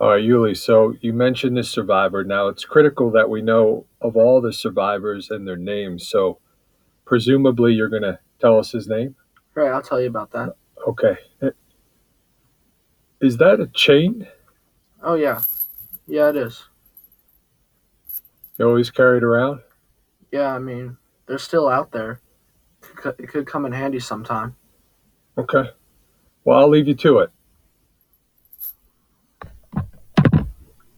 All right, Yuli. So you mentioned this survivor. Now it's critical that we know of all the survivors and their names. So presumably you're going to tell us his name. Right, I'll tell you about that. Okay. Is that a chain? Oh yeah, yeah it is. You always carry it around? Yeah, I mean they're still out there. It could come in handy sometime. Okay. Well, I'll leave you to it.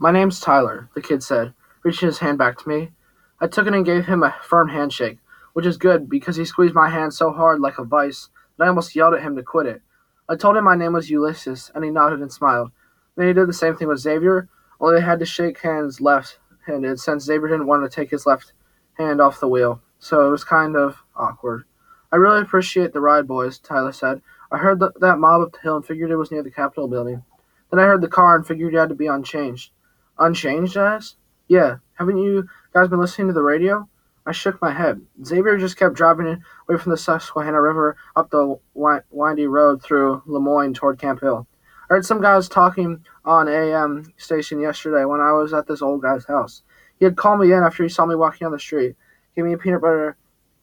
My name's Tyler, the kid said, reaching his hand back to me. I took it and gave him a firm handshake, which is good because he squeezed my hand so hard like a vice that I almost yelled at him to quit it. I told him my name was Ulysses, and he nodded and smiled. Then he did the same thing with Xavier, only they had to shake hands left handed since Xavier didn't want to take his left hand off the wheel, so it was kind of awkward. I really appreciate the ride, boys, Tyler said. I heard th- that mob up the hill and figured it was near the Capitol building. Then I heard the car and figured you had to be unchanged. Unchanged, asked. Yeah, haven't you guys been listening to the radio? I shook my head. Xavier just kept driving away from the Susquehanna River up the windy road through Lemoyne toward Camp Hill. I heard some guys talking on AM station yesterday when I was at this old guy's house. He had called me in after he saw me walking down the street, gave me a peanut butter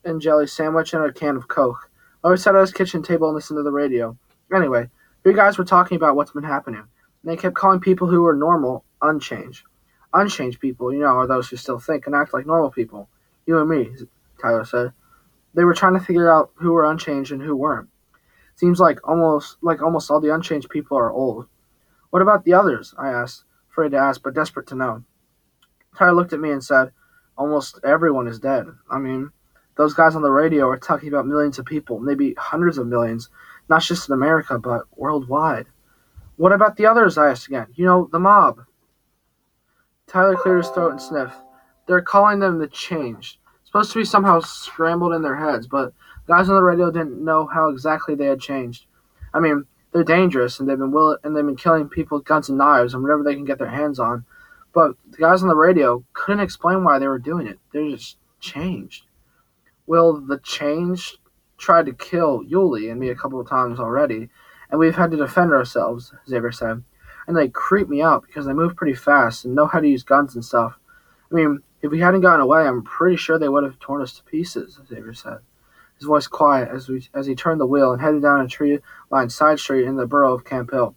and jelly sandwich and a can of Coke. I always sat at his kitchen table and listened to the radio. Anyway, three guys were talking about what's been happening. And they kept calling people who were normal unchanged. Unchanged people, you know, are those who still think and act like normal people. You and me, Tyler said. They were trying to figure out who were unchanged and who weren't. Seems like almost like almost all the unchanged people are old. What about the others? I asked, afraid to ask, but desperate to know. Tyler looked at me and said, Almost everyone is dead. I mean, those guys on the radio are talking about millions of people, maybe hundreds of millions, not just in America, but worldwide. What about the others? I asked again. You know, the mob. Tyler cleared his throat and sniffed. They're calling them the changed. Supposed to be somehow scrambled in their heads, but guys on the radio didn't know how exactly they had changed. I mean, they're dangerous and they've been will- and they've been killing people with guns and knives and whatever they can get their hands on. But the guys on the radio couldn't explain why they were doing it. They're just changed. Well, the changed tried to kill Yuli and me a couple of times already, and we've had to defend ourselves, Xavier said. And they creep me out because they move pretty fast and know how to use guns and stuff. I mean, if we hadn't gotten away, I'm pretty sure they would have torn us to pieces, Xavier said, his voice quiet as we as he turned the wheel and headed down a tree-lined side street in the borough of Camp Hill.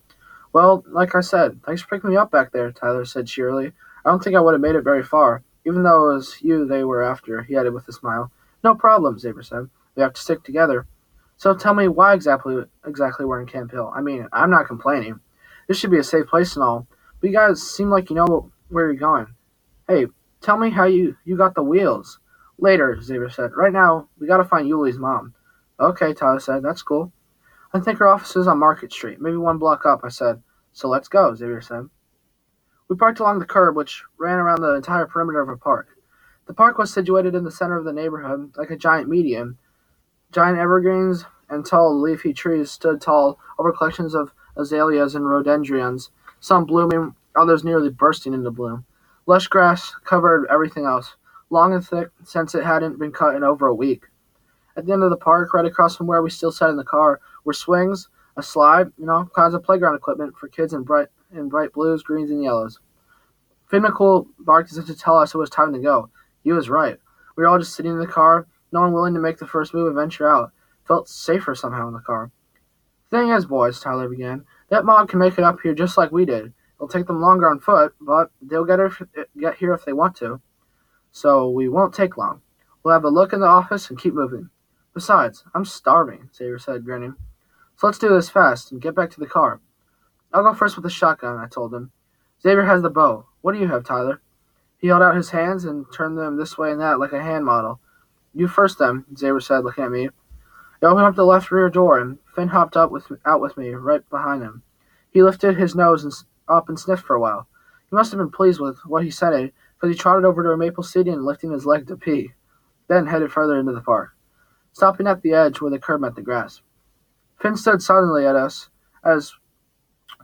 Well, like I said, thanks for picking me up back there, Tyler said cheerily. I don't think I would have made it very far, even though it was you they were after, he added with a smile. No problem, Xavier said. We have to stick together. So tell me why exactly exactly we're in Camp Hill. I mean, I'm not complaining. This should be a safe place and all, but you guys seem like you know where you're going. Hey, tell me how you, you got the wheels. Later, Xavier said. Right now, we gotta find Yuli's mom. Okay, Tyler said. That's cool. I think her office is on Market Street, maybe one block up, I said. So let's go, Xavier said. We parked along the curb, which ran around the entire perimeter of a park. The park was situated in the center of the neighborhood, like a giant median. Giant evergreens and tall leafy trees stood tall over collections of azaleas and rhododendrons, some blooming, others nearly bursting into bloom. Lush grass covered everything else, long and thick since it hadn't been cut in over a week. At the end of the park, right across from where we still sat in the car, were swings, a slide, you know, kinds of playground equipment for kids in bright in bright blues, greens, and yellows. Finn McCool barked as if to tell us it was time to go. He was right. We were all just sitting in the car, no one willing to make the first move and venture out. Felt safer somehow in the car. Thing is, boys, Tyler began, that mob can make it up here just like we did. It'll take them longer on foot, but they'll get, if, get here if they want to. So we won't take long. We'll have a look in the office and keep moving. Besides, I'm starving, Xavier said, grinning. So let's do this fast and get back to the car. I'll go first with the shotgun, I told him. Xavier has the bow. What do you have, Tyler? He held out his hands and turned them this way and that like a hand model. You first, then, Xavier said, looking at me. I opened up the left rear door, and Finn hopped up with out with me, right behind him. He lifted his nose and, up and sniffed for a while. He must have been pleased with what he said, eh, because he trotted over to a maple seat and lifting his leg to pee, then headed further into the park, stopping at the edge where the curb met the grass. Finn stood silently at us as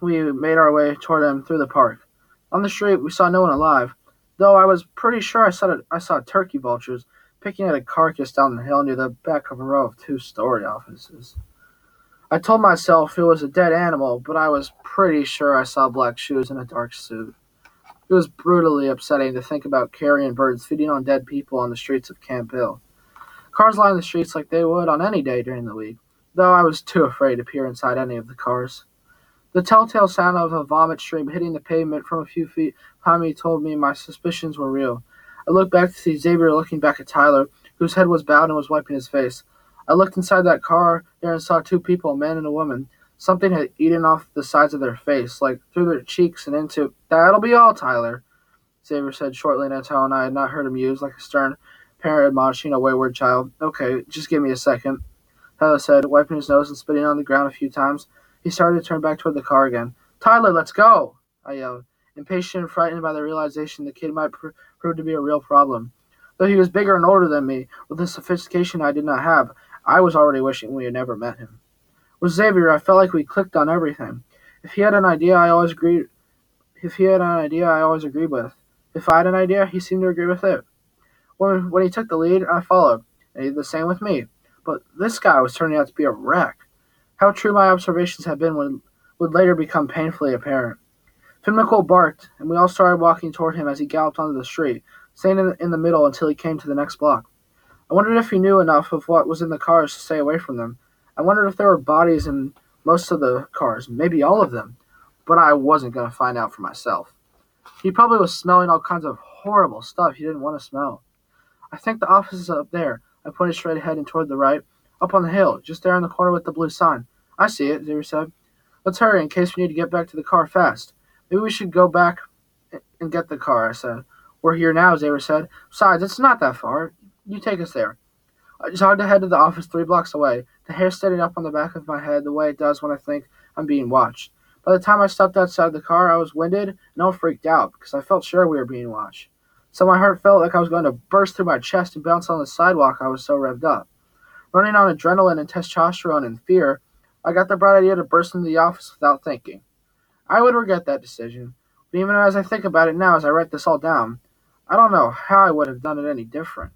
we made our way toward him through the park. On the street, we saw no one alive, though I was pretty sure I saw, I saw turkey vultures picking at a carcass down the hill near the back of a row of two story offices. I told myself it was a dead animal, but I was pretty sure I saw black shoes and a dark suit. It was brutally upsetting to think about carrion birds feeding on dead people on the streets of Camp Hill. Cars lined the streets like they would on any day during the week, though I was too afraid to peer inside any of the cars. The telltale sound of a vomit stream hitting the pavement from a few feet behind me told me my suspicions were real. I looked back to see Xavier looking back at Tyler, whose head was bowed and was wiping his face. I looked inside that car there and saw two people, a man and a woman. Something had eaten off the sides of their face, like through their cheeks and into. That'll be all, Tyler, Xavier said shortly in a tone I had not heard him use, like a stern parent admonishing a wayward child. Okay, just give me a second, Tyler said, wiping his nose and spitting on the ground a few times. He started to turn back toward the car again. Tyler, let's go! I yelled, impatient and frightened by the realization the kid might pr- prove to be a real problem. Though he was bigger and older than me, with a sophistication I did not have, I was already wishing we had never met him. With Xavier, I felt like we clicked on everything. If he had an idea, I always agreed. If he had an idea, I always agreed with. If I had an idea, he seemed to agree with it. When, when he took the lead, I followed, and he did the same with me. But this guy was turning out to be a wreck. How true my observations had been would, would later become painfully apparent. McCool barked, and we all started walking toward him as he galloped onto the street, staying in, in the middle until he came to the next block. I wondered if he knew enough of what was in the cars to stay away from them. I wondered if there were bodies in most of the cars, maybe all of them. But I wasn't going to find out for myself. He probably was smelling all kinds of horrible stuff he didn't want to smell. I think the office is up there. I pointed straight ahead and toward the right, up on the hill, just there in the corner with the blue sign. I see it, Xavier said. Let's hurry in case we need to get back to the car fast. Maybe we should go back and get the car, I said. We're here now, Xavier said. Besides, it's not that far. You take us there. I jogged ahead to the office three blocks away, the hair standing up on the back of my head the way it does when I think I'm being watched. By the time I stepped outside the car, I was winded and all freaked out because I felt sure we were being watched. So my heart felt like I was going to burst through my chest and bounce on the sidewalk. I was so revved up. Running on adrenaline and testosterone and fear, I got the bright idea to burst into the office without thinking. I would regret that decision, but even as I think about it now, as I write this all down, I don't know how I would have done it any different.